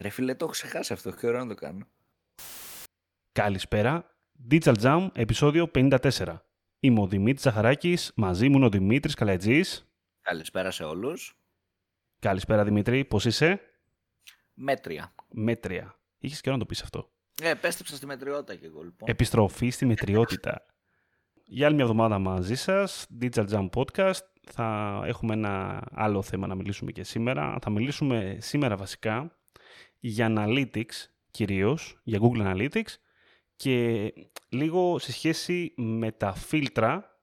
Ρε φίλε, το έχω ξεχάσει αυτό. Έχω να το κάνω. Καλησπέρα. Digital Jam, επεισόδιο 54. Είμαι ο Δημήτρης Ζαχαράκης, μαζί μου είναι ο Δημήτρης Καλατζής. Καλησπέρα σε όλους. Καλησπέρα Δημήτρη, πώς είσαι; Μέτρια. Μέτρια. Είχες καιρό να το πεις αυτό. Ε, επέστρεψα στη μετριότητα και εγώ λοιπόν. Επιστροφή στη μετριότητα. Για άλλη μια εβδομάδα μαζί σας, Digital Jam Podcast. Θα έχουμε ένα άλλο θέμα να μιλήσουμε και σήμερα. Θα μιλήσουμε σήμερα βασικά για Analytics κυρίως, για Google Analytics και λίγο σε σχέση με τα φίλτρα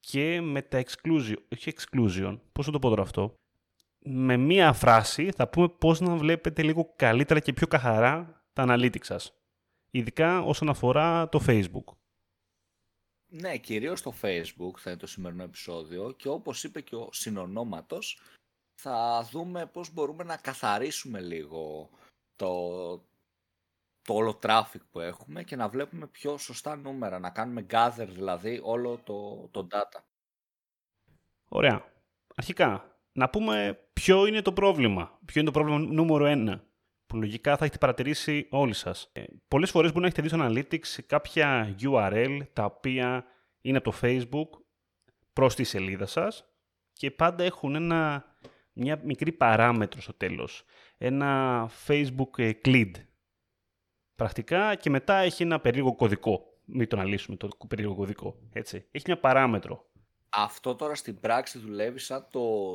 και με τα exclusion, όχι exclusion, πώς θα το πω τώρα αυτό. Με μία φράση θα πούμε πώς να βλέπετε λίγο καλύτερα και πιο καθαρά τα analytics σας. Ειδικά όσον αφορά το Facebook. Ναι, κυρίως το Facebook θα είναι το σημερινό επεισόδιο και όπως είπε και ο συνονόματος θα δούμε πώς μπορούμε να καθαρίσουμε λίγο το, το όλο traffic που έχουμε και να βλέπουμε πιο σωστά νούμερα, να κάνουμε gather δηλαδή όλο το, το data. Ωραία. Αρχικά, να πούμε ποιο είναι το πρόβλημα. Ποιο είναι το πρόβλημα νούμερο ένα, που λογικά θα έχετε παρατηρήσει όλοι σας. Ε, πολλές φορές μπορεί να έχετε δει στο Analytics κάποια URL τα οποία είναι από το Facebook προς τη σελίδα σας και πάντα έχουν ένα, μια μικρή παράμετρο στο τέλος. Ένα Facebook ε, clid πρακτικά και μετά έχει ένα περίεργο κωδικό. Μην το αναλύσουμε το περίεργο κωδικό. Έτσι. Έχει μια παράμετρο. Αυτό τώρα στην πράξη δουλεύει σαν το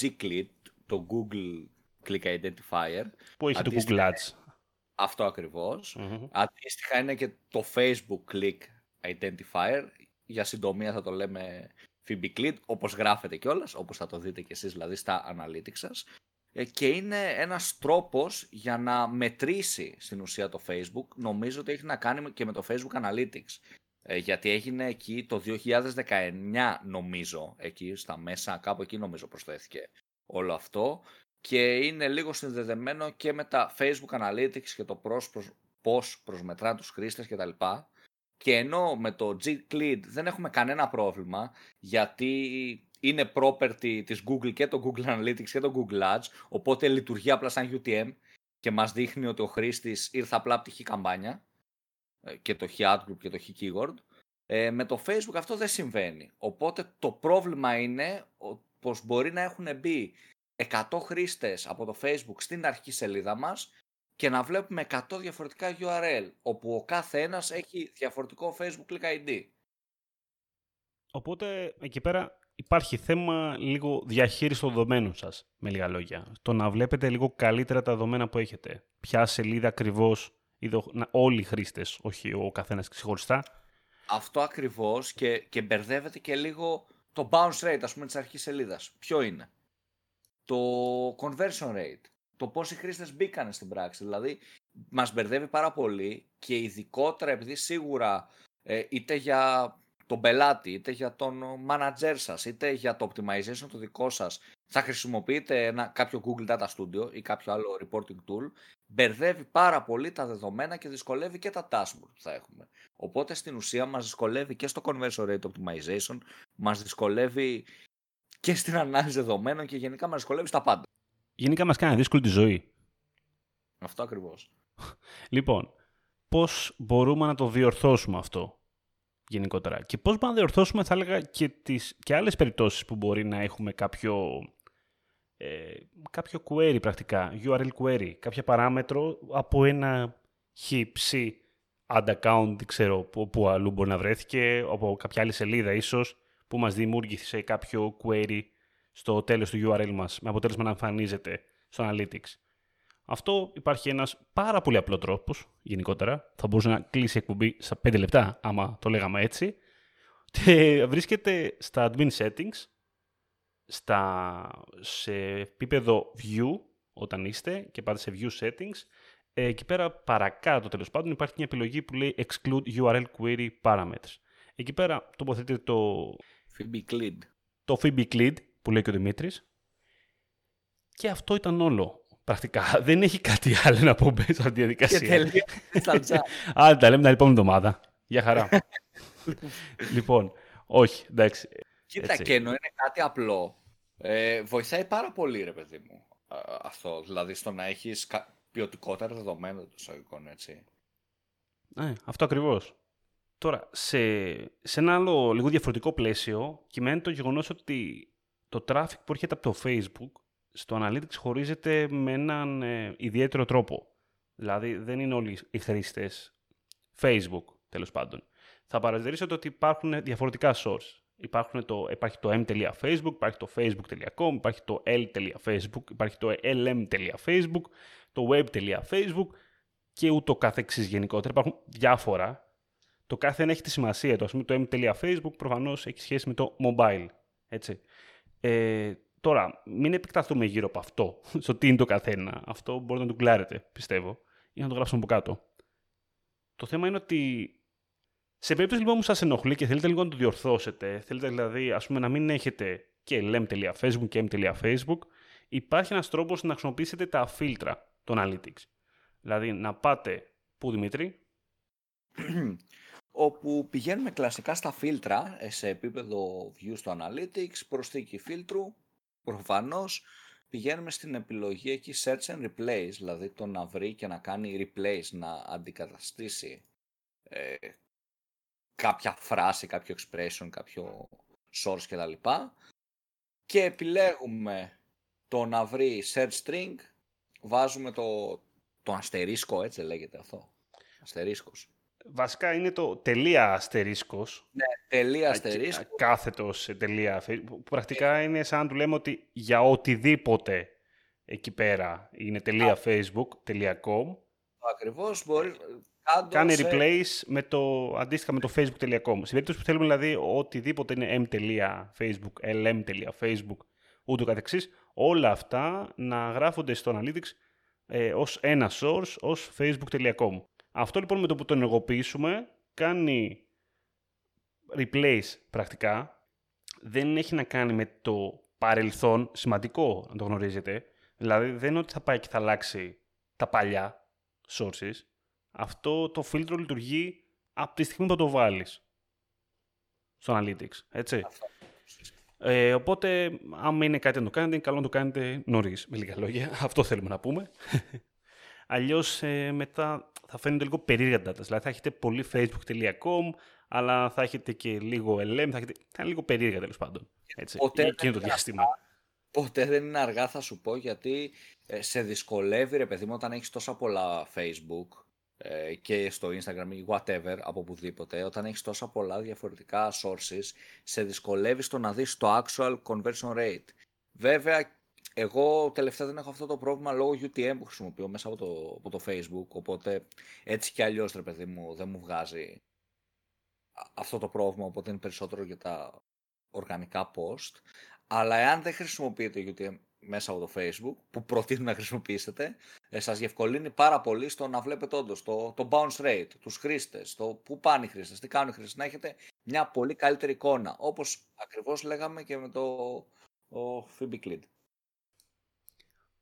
G-Click, το Google Click Identifier. Που έχει το Google Ads. Αυτό ακριβώς. Αντίστοιχα είναι και το Facebook Click Identifier. Για συντομία θα το λέμε FibiClick, όπως γράφετε κιόλας, όπως θα το δείτε κι εσείς δηλαδή στα analytics σας. Ε, και είναι ένας τρόπος για να μετρήσει στην ουσία το Facebook. Νομίζω ότι έχει να κάνει και με το Facebook Analytics. Ε, γιατί έγινε εκεί το 2019 νομίζω, εκεί στα μέσα, κάπου εκεί νομίζω προσθέθηκε όλο αυτό. Και είναι λίγο συνδεδεμένο και με τα Facebook Analytics και το πώς, πώς προσμετράνε τους χρήστες κτλ. Και ενώ με το G-Clead δεν έχουμε κανένα πρόβλημα, γιατί είναι property της Google και το Google Analytics και το Google Ads, οπότε λειτουργεί απλά σαν UTM και μας δείχνει ότι ο χρήστης ήρθε απλά από τη χ καμπάνια ε, και το χ ad group και το χ keyword. Ε, με το Facebook αυτό δεν συμβαίνει. Οπότε το πρόβλημα είναι πως μπορεί να έχουν μπει 100 χρήστες από το Facebook στην αρχική σελίδα μας και να βλέπουμε 100 διαφορετικά URL, όπου ο κάθε ένας έχει διαφορετικό Facebook Click ID. Οπότε εκεί πέρα υπάρχει θέμα λίγο διαχείρισης των δεδομένων σας, με λίγα λόγια. Το να βλέπετε λίγο καλύτερα τα δεδομένα που έχετε. Ποια σελίδα ακριβώς όλοι οι χρήστες, όχι ο καθένας ξεχωριστά. Αυτό ακριβώς και, και μπερδεύεται και λίγο το bounce rate, ας πούμε, της αρχής σελίδας. Ποιο είναι; Το conversion rate. Το πόσοι χρήστες μπήκαν στην πράξη. Δηλαδή, μας μπερδεύει πάρα πολύ και ειδικότερα επειδή σίγουρα ε, είτε για τον πελάτη, είτε για τον manager σας, είτε για το optimization το δικό σας, θα χρησιμοποιείτε ένα, κάποιο Google Data Studio ή κάποιο άλλο reporting tool, μπερδεύει πάρα πολύ τα δεδομένα και δυσκολεύει και τα dashboard που θα έχουμε. Οπότε στην ουσία μας δυσκολεύει και στο conversion rate optimization, μας δυσκολεύει και στην ανάλυση δεδομένων και γενικά μας δυσκολεύει στα πάντα. Γενικά μας κάνει δύσκολη τη ζωή. Αυτό ακριβώς. λοιπόν, πώς μπορούμε να το διορθώσουμε αυτό γενικότερα; Και πώς μπορούμε να διορθώσουμε, θα έλεγα, και, τις, και άλλες περιπτώσεις που μπορεί να έχουμε κάποιο, ε, κάποιο query πρακτικά, URL query, κάποια παράμετρο από ένα hip, ad account, δεν ξέρω που αλλού μπορεί να βρέθηκε, από κάποια άλλη σελίδα ίσως, που μας δημιούργησε κάποιο query στο τέλος του URL μας, με αποτέλεσμα να εμφανίζεται στο Analytics. Αυτό υπάρχει ένας πάρα πολύ απλός τρόπος, γενικότερα. Θα μπορούσε να κλείσει η εκπομπή στα 5 λεπτά, άμα το λέγαμε έτσι. Και βρίσκεται στα admin settings, στα, σε επίπεδο view, όταν είστε και πάτε σε view settings. Εκεί πέρα παρακάτω τέλος πάντων υπάρχει μια επιλογή που λέει exclude URL query parameters. Εκεί πέρα τοποθετείτε το... FibiClid. Το FibiClid που λέει και ο Δημήτρης. Και αυτό ήταν όλο. Πρακτικά δεν έχει κάτι άλλο να πω μέσα από τη διαδικασία. Και τελείω Άντε, τα λέμε την επόμενη εβδομάδα. Για χαρά. λοιπόν, όχι, εντάξει. Κοίτα, έτσι. και ενώ είναι κάτι απλό, ε, βοηθάει πάρα πολύ, ρε παιδί μου, αυτό. Δηλαδή, στο να έχεις ποιοτικότερα δεδομένα των εισαγωγικών, έτσι. Ναι, αυτό ακριβώς. Τώρα, σε, σε ένα άλλο λίγο διαφορετικό πλαίσιο, κυμαίνει το γεγονός ότι το traffic που έρχεται από το Facebook στο Analytics χωρίζεται με έναν ε, ιδιαίτερο τρόπο. Δηλαδή, δεν είναι όλοι οι χρήστες Facebook, τέλος πάντων. Θα παρατηρήσετε ότι υπάρχουν διαφορετικά source. Υπάρχουν το, υπάρχει το m.facebook, υπάρχει το facebook.com, υπάρχει το l.facebook, υπάρχει το lm.facebook, το web.facebook και ούτω καθεξής γενικότερα. Υπάρχουν διάφορα. Το κάθε ένα έχει τη σημασία του. Ας πούμε το m.facebook προφανώς έχει σχέση με το mobile. Έτσι. Ε, τώρα, μην επεκταθούμε γύρω από αυτό, στο τι είναι το καθένα. Αυτό μπορείτε να το κλάρετε, πιστεύω, ή να το γράψουμε από κάτω. Το θέμα είναι ότι σε περίπτωση λοιπόν που σας ενοχλεί και θέλετε λίγο να το διορθώσετε, θέλετε δηλαδή ας πούμε να μην έχετε και lem.facebook και m.facebook, υπάρχει ένας τρόπος να χρησιμοποιήσετε τα φίλτρα των Analytics. Δηλαδή να πάτε, πού Δημήτρη; όπου πηγαίνουμε κλασικά στα φίλτρα ε, σε επίπεδο view στο Analytics, προσθήκη φίλτρου, προφανώς πηγαίνουμε στην επιλογή εκεί Search and Replace, δηλαδή το να βρει και να κάνει replace, να αντικαταστήσει ε, κάποια φράση, κάποιο expression, κάποιο source κτλ. Και επιλέγουμε το να βρει search string, βάζουμε το, το αστερίσκο, έτσι λέγεται αυτό. Αστερίσκος. Βασικά είναι το τελεία αστερίσκος. Ναι, τελεία αστερίσκος. Κάθετος σε τελεία. Πρακτικά είναι σαν να του λέμε ότι για οτιδήποτε εκεί πέρα είναι τελεία facebook, τελεία com. Ακριβώς, μπορεί, Κάνει replace με το, αντίστοιχα με το facebook.com. Στην περίπτωση που θέλουμε δηλαδή οτιδήποτε είναι m.facebook, lm.facebook, ούτω καθεξής, όλα αυτά να γράφονται στο Analytics ε, ως ένα source, ως facebook.com. Αυτό λοιπόν με το που το ενεργοποιήσουμε κάνει replace πρακτικά. Δεν έχει να κάνει με το παρελθόν, σημαντικό να το γνωρίζετε. Δηλαδή δεν είναι ότι θα πάει και θα αλλάξει τα παλιά sources αυτό το φίλτρο λειτουργεί από τη στιγμή που το βάλεις στο Analytics, έτσι. Ε, οπότε, αν είναι κάτι να το κάνετε, είναι καλό να το κάνετε νωρίς, με λίγα λόγια. Αυτό θέλουμε να πούμε. Αλλιώς ε, μετά θα φαίνονται λίγο περίεργα data. Δηλαδή θα έχετε πολύ facebook.com, αλλά θα έχετε και λίγο LM, θα, έχετε... θα είναι λίγο περίεργα τέλος πάντων. Έτσι, ποτέ εκείνο το διάστημα. Ποτέ δεν είναι αργά, θα σου πω, γιατί ε, σε δυσκολεύει, ρε παιδί μου, όταν έχεις τόσα πολλά Facebook ε, και στο Instagram ή whatever από οπουδήποτε, όταν έχεις τόσα πολλά διαφορετικά sources, σε δυσκολεύει στο να δεις το actual conversion rate. Βέβαια, εγώ τελευταία δεν έχω αυτό το πρόβλημα λόγω UTM που χρησιμοποιώ μέσα από το, από το Facebook, οπότε έτσι κι αλλιώς, ρε παιδί μου, δεν μου βγάζει αυτό το πρόβλημα, οπότε είναι περισσότερο για τα οργανικά post. Αλλά εάν δεν χρησιμοποιείτε UTM μέσα από το Facebook που προτείνω να χρησιμοποιήσετε ε, σας διευκολύνει πάρα πολύ στο να βλέπετε όντως το, το bounce rate, τους χρήστες, το πού πάνε οι χρήστες, τι κάνουν οι χρήστες, να έχετε μια πολύ καλύτερη εικόνα, όπως ακριβώς λέγαμε και με το ο FibiClid.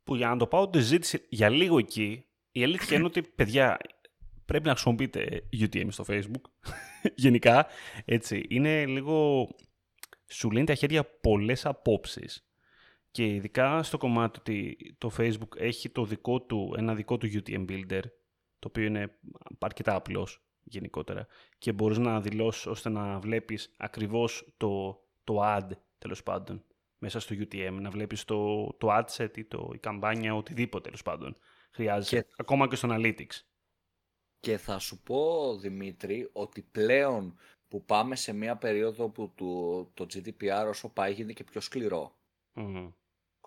Που για να το πάω τη ζήτηση για λίγο εκεί, η αλήθεια είναι ότι παιδιά πρέπει να χρησιμοποιείτε UTM στο Facebook, γενικά, έτσι, είναι λίγο, σου λύνει τα χέρια πολλές απόψεις. Και ειδικά στο κομμάτι ότι το Facebook έχει το δικό του, ένα δικό του UTM Builder, το οποίο είναι αρκετά απλός γενικότερα και μπορείς να δηλώσεις ώστε να βλέπεις ακριβώς το, το ad τέλος πάντων μέσα στο UTM, να βλέπεις το, το ad set ή το, η καμπάνια, οτιδήποτε τέλος πάντων χρειάζεται, ακόμα και στο Analytics. Και θα σου πω, Δημήτρη, ότι πλέον που πάμε σε μια περίοδο που το, το GDPR όσο πάει γίνεται και πιο σκληρο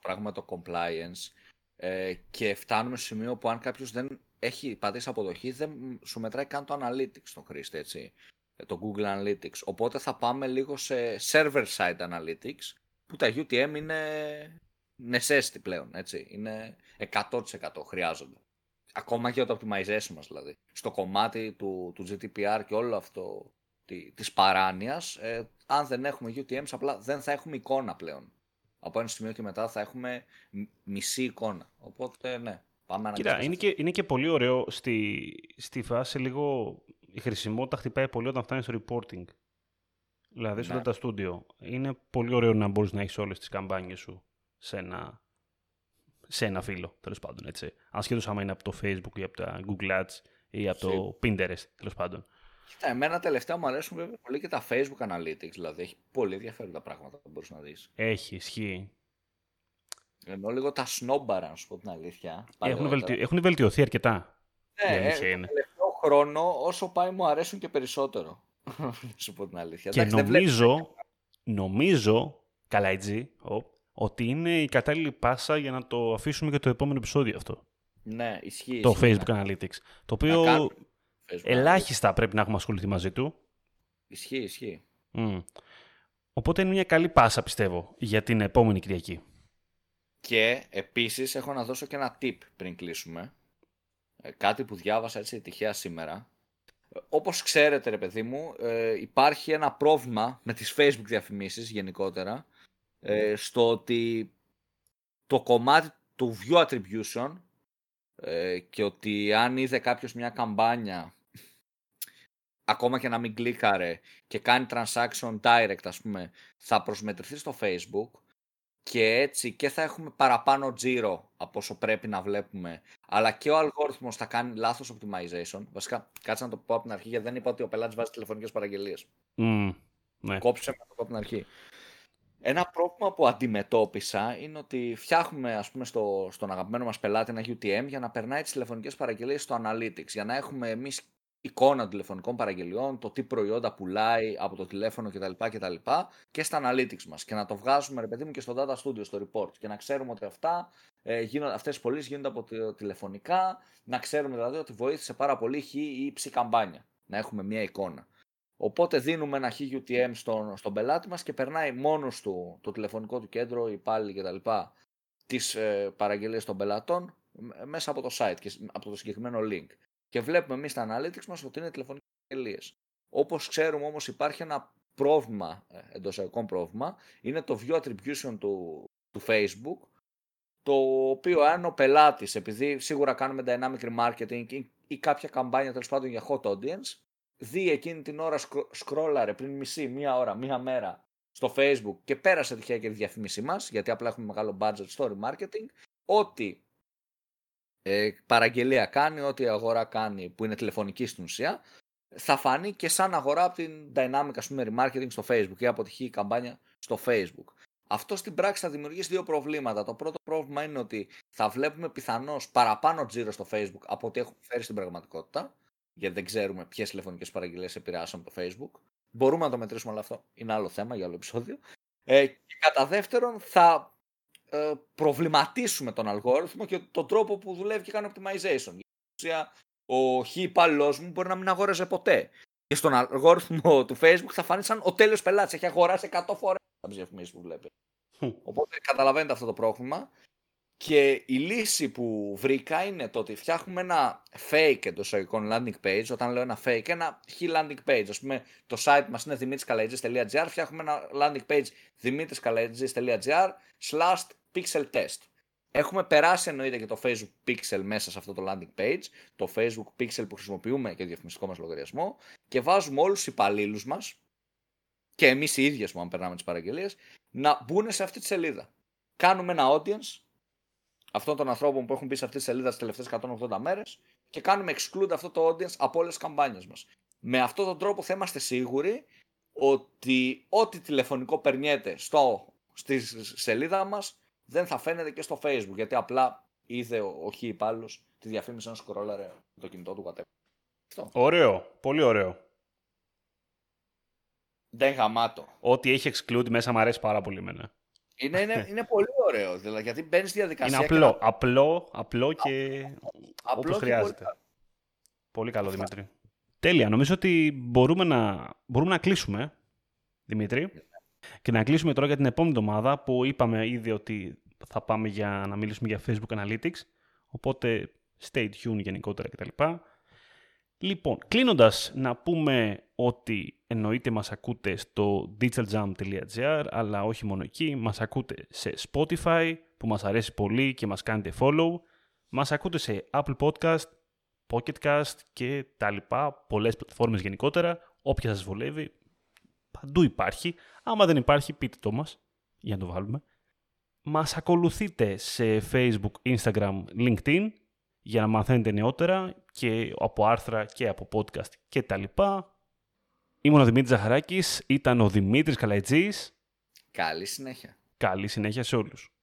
πράγμα το compliance ε, και φτάνουμε στο σημείο που αν κάποιος δεν έχει πατήσει αποδοχή δεν σου μετράει καν το analytics στον χρήστη, έτσι, ε, το Google Analytics. Οπότε θα πάμε λίγο σε server-side analytics που τα UTM είναι necessity πλέον, έτσι, είναι 100% χρειάζονται. Ακόμα και το optimization μας δηλαδή. Στο κομμάτι του, του GDPR και όλο αυτό τη, της παράνοιας, ε, αν δεν έχουμε UTMs απλά δεν θα έχουμε εικόνα πλέον από ένα σημείο και μετά θα έχουμε μισή εικόνα. Οπότε, ναι, πάμε να Κοίτα, είναι και, είναι και πολύ ωραίο στη, στη φάση λίγο η χρησιμότητα χτυπάει πολύ όταν φτάνεις στο reporting. Δηλαδή, στο ναι. data studio. Είναι πολύ ωραίο να μπορείς να έχεις όλες τις καμπάνιες σου σε ένα, σε ένα φίλο, τέλος πάντων. Έτσι. Ασχέτως άμα είναι από το Facebook ή από τα Google Ads ή από το Pinterest, τέλος πάντων. Κοίτα, εμένα τελευταία μου αρέσουν βέβαια πολύ και τα Facebook Analytics, δηλαδή έχει πολύ ενδιαφέροντα πράγματα που μπορείς να δεις. Έχει, ισχύει. Ενώ λίγο τα σνόμπαρα, να σου πω την αλήθεια. Έχουν, βελτι... έχουν βελτιωθεί αρκετά. Ναι, ε, το τελευταίο χρόνο όσο πάει μου αρέσουν και περισσότερο. σου πω την αλήθεια. Και νομίζω, νομίζω, καλά έτσι, ότι είναι η κατάλληλη πάσα για να το αφήσουμε για το επόμενο επεισόδιο αυτό. Ναι, ισχύει. Το Facebook Analytics. Το οποίο ελάχιστα πρέπει να έχουμε ασχοληθεί μαζί του. Ισχύει, ισχύει. Οπότε είναι μια καλή πάσα, πιστεύω, για την επόμενη Κυριακή. Και επίσης έχω να δώσω και ένα tip πριν κλείσουμε. Ε, κάτι που διάβασα έτσι τυχαία σήμερα. Όπως ξέρετε ρε παιδί μου, ε, υπάρχει ένα πρόβλημα με τις Facebook διαφημίσεις γενικότερα, ε, στο ότι το κομμάτι του view attribution και ότι αν είδε κάποιος μια καμπάνια ακόμα και να μην κλίκαρε και κάνει transaction direct ας πούμε θα προσμετρηθεί στο facebook και έτσι και θα έχουμε παραπάνω τζίρο από όσο πρέπει να βλέπουμε, αλλά και ο αλγόριθμος θα κάνει λάθος optimization. Βασικά, κάτσε να το πω από την αρχή, γιατί δεν είπα ότι ο πελάτης βάζει τηλεφωνικές παραγγελίες. Mm, ναι. Κόψε με το πω από την αρχή. Ένα πρόβλημα που αντιμετώπισα είναι ότι φτιάχνουμε ας πούμε, στο, στον αγαπημένο μας πελάτη ένα UTM για να περνάει τις τηλεφωνικές παραγγελίες στο Analytics, για να έχουμε εμείς εικόνα τηλεφωνικών παραγγελιών, το τι προϊόντα πουλάει από το τηλέφωνο κτλ. κτλ και στα analytics μας και να το βγάζουμε ρε παιδί μου και στο data studio, στο report και να ξέρουμε ότι αυτά, ε, γίνονται, αυτές οι πωλήσεις γίνονται από τηλεφωνικά, να ξέρουμε δηλαδή ότι βοήθησε πάρα πολύ χ ή ψ καμπάνια, να έχουμε μια εικόνα. Οπότε δίνουμε ένα UTM στον, στον πελάτη μας και περνάει μόνος του το τηλεφωνικό του κέντρο, οι υπάλληλοι κτλ. τις ε, παραγγελίες των πελατών μέσα από το site και από το συγκεκριμένο link. Και βλέπουμε εμείς στα analytics μας ότι είναι τηλεφωνικές αγγελίε. Όπως ξέρουμε όμως υπάρχει ένα πρόβλημα, ε, εντός εικόν πρόβλημα, είναι το view attribution του, του Facebook, το οποίο αν ο πελάτης, επειδή σίγουρα κάνουμε dynamic remarketing ή, ή κάποια καμπάνια τέλος πάντων για hot audience, δει εκείνη την ώρα σκρόλαρε πριν μισή, μία ώρα, μία μέρα στο Facebook και πέρασε τυχαία και τη διαφήμιση μας, γιατί απλά έχουμε μεγάλο budget story marketing, ότι ε, παραγγελία κάνει, ό,τι αγορά κάνει που είναι τηλεφωνική στην ουσία, θα φανεί και σαν αγορά από την dynamic ας πούμε, remarketing στο Facebook ή αποτυχή καμπάνια στο Facebook. Αυτό στην πράξη θα δημιουργήσει δύο προβλήματα. Το πρώτο πρόβλημα είναι ότι θα βλέπουμε πιθανώς παραπάνω τζίρο στο Facebook από ό,τι έχουμε φέρει στην πραγματικότητα, γιατί δεν ξέρουμε ποιες τηλεφωνικές παραγγελίες επηρεάσαν το Facebook. Μπορούμε να το μετρήσουμε, αλλά αυτό είναι άλλο θέμα για άλλο επεισόδιο. Ε, και κατά δεύτερον, θα ε, προβληματίσουμε τον αλγόριθμο και τον τρόπο που δουλεύει και κάνει optimization. Για ο χ υπάλληλό μου μπορεί να μην αγόραζε ποτέ. Και στον αλγόριθμο του Facebook θα φανεί σαν ο τέλειος πελάτης. Έχει αγοράσει 100 φορές τα διαφημίσει που βλέπει. Οπότε καταλαβαίνετε αυτό το πρόβλημα. Και η λύση που βρήκα είναι το ότι φτιάχνουμε ένα fake εντό εισαγωγικών landing page. Όταν λέω ένα fake, ένα χ landing page. Α πούμε, το site μας είναι dimitriscalages.gr. Φτιάχνουμε ένα landing page dimitriscalages.gr slash pixel test. Έχουμε περάσει εννοείται και το Facebook Pixel μέσα σε αυτό το landing page, το Facebook Pixel που χρησιμοποιούμε και διαφημιστικό μας λογαριασμό και βάζουμε όλους τους υπαλλήλους μας και εμείς οι ίδιες που αν περνάμε τις παραγγελίες να μπουν σε αυτή τη σελίδα. Κάνουμε ένα audience αυτών των ανθρώπων που έχουν μπει σε αυτή τη σελίδα τι τελευταίες 180 μέρες και κάνουμε exclude αυτό το audience από όλες τις καμπάνιες μας. Με αυτόν τον τρόπο θα είμαστε σίγουροι ότι ό,τι τηλεφωνικό περνιέται στο, στη σελίδα μας δεν θα φαίνεται και στο facebook γιατί απλά είδε ο, ο χ υπάλληλος τη διαφήμιση ενός σκρόλαρε το κινητό του whatever. Ωραίο, πολύ ωραίο. Δεν γαμάτο. Ό,τι έχει exclude μέσα μου αρέσει πάρα πολύ εμένα. Είναι, είναι, είναι πολύ ωραίος, δηλαδή, γιατί μπαίνεις στη διαδικασία. Είναι απλό, απλό, απλό και απλό όπως χρειάζεται. Πολύ, πολύ καλό, Δημήτρη. Τέλεια. Νομίζω ότι μπορούμε να, μπορούμε να κλείσουμε, Δημήτρη, και να κλείσουμε τώρα για την επόμενη εβδομάδα που είπαμε ήδη ότι θα πάμε για να μιλήσουμε για Facebook Analytics, οπότε stay tuned γενικότερα κτλ. Λοιπόν, κλείνοντας να πούμε ότι εννοείται μας ακούτε στο digitaljump.gr αλλά όχι μόνο εκεί, μας ακούτε σε Spotify που μας αρέσει πολύ και μας κάνετε follow, μας ακούτε σε Apple Podcast, Pocketcast και τα λοιπά, πολλές πλατφόρμες γενικότερα, όποια σας βολεύει, παντού υπάρχει. Άμα δεν υπάρχει, πείτε το μας για να το βάλουμε. μας ακολουθείτε σε Facebook, Instagram, LinkedIn για να μαθαίνετε νεότερα και από άρθρα και από podcast και τα λοιπά. Ήμουν ο Δημήτρης Ζαχαράκης, ήταν ο Δημήτρης Καλαϊτζής. Καλή συνέχεια. Καλή συνέχεια σε όλους.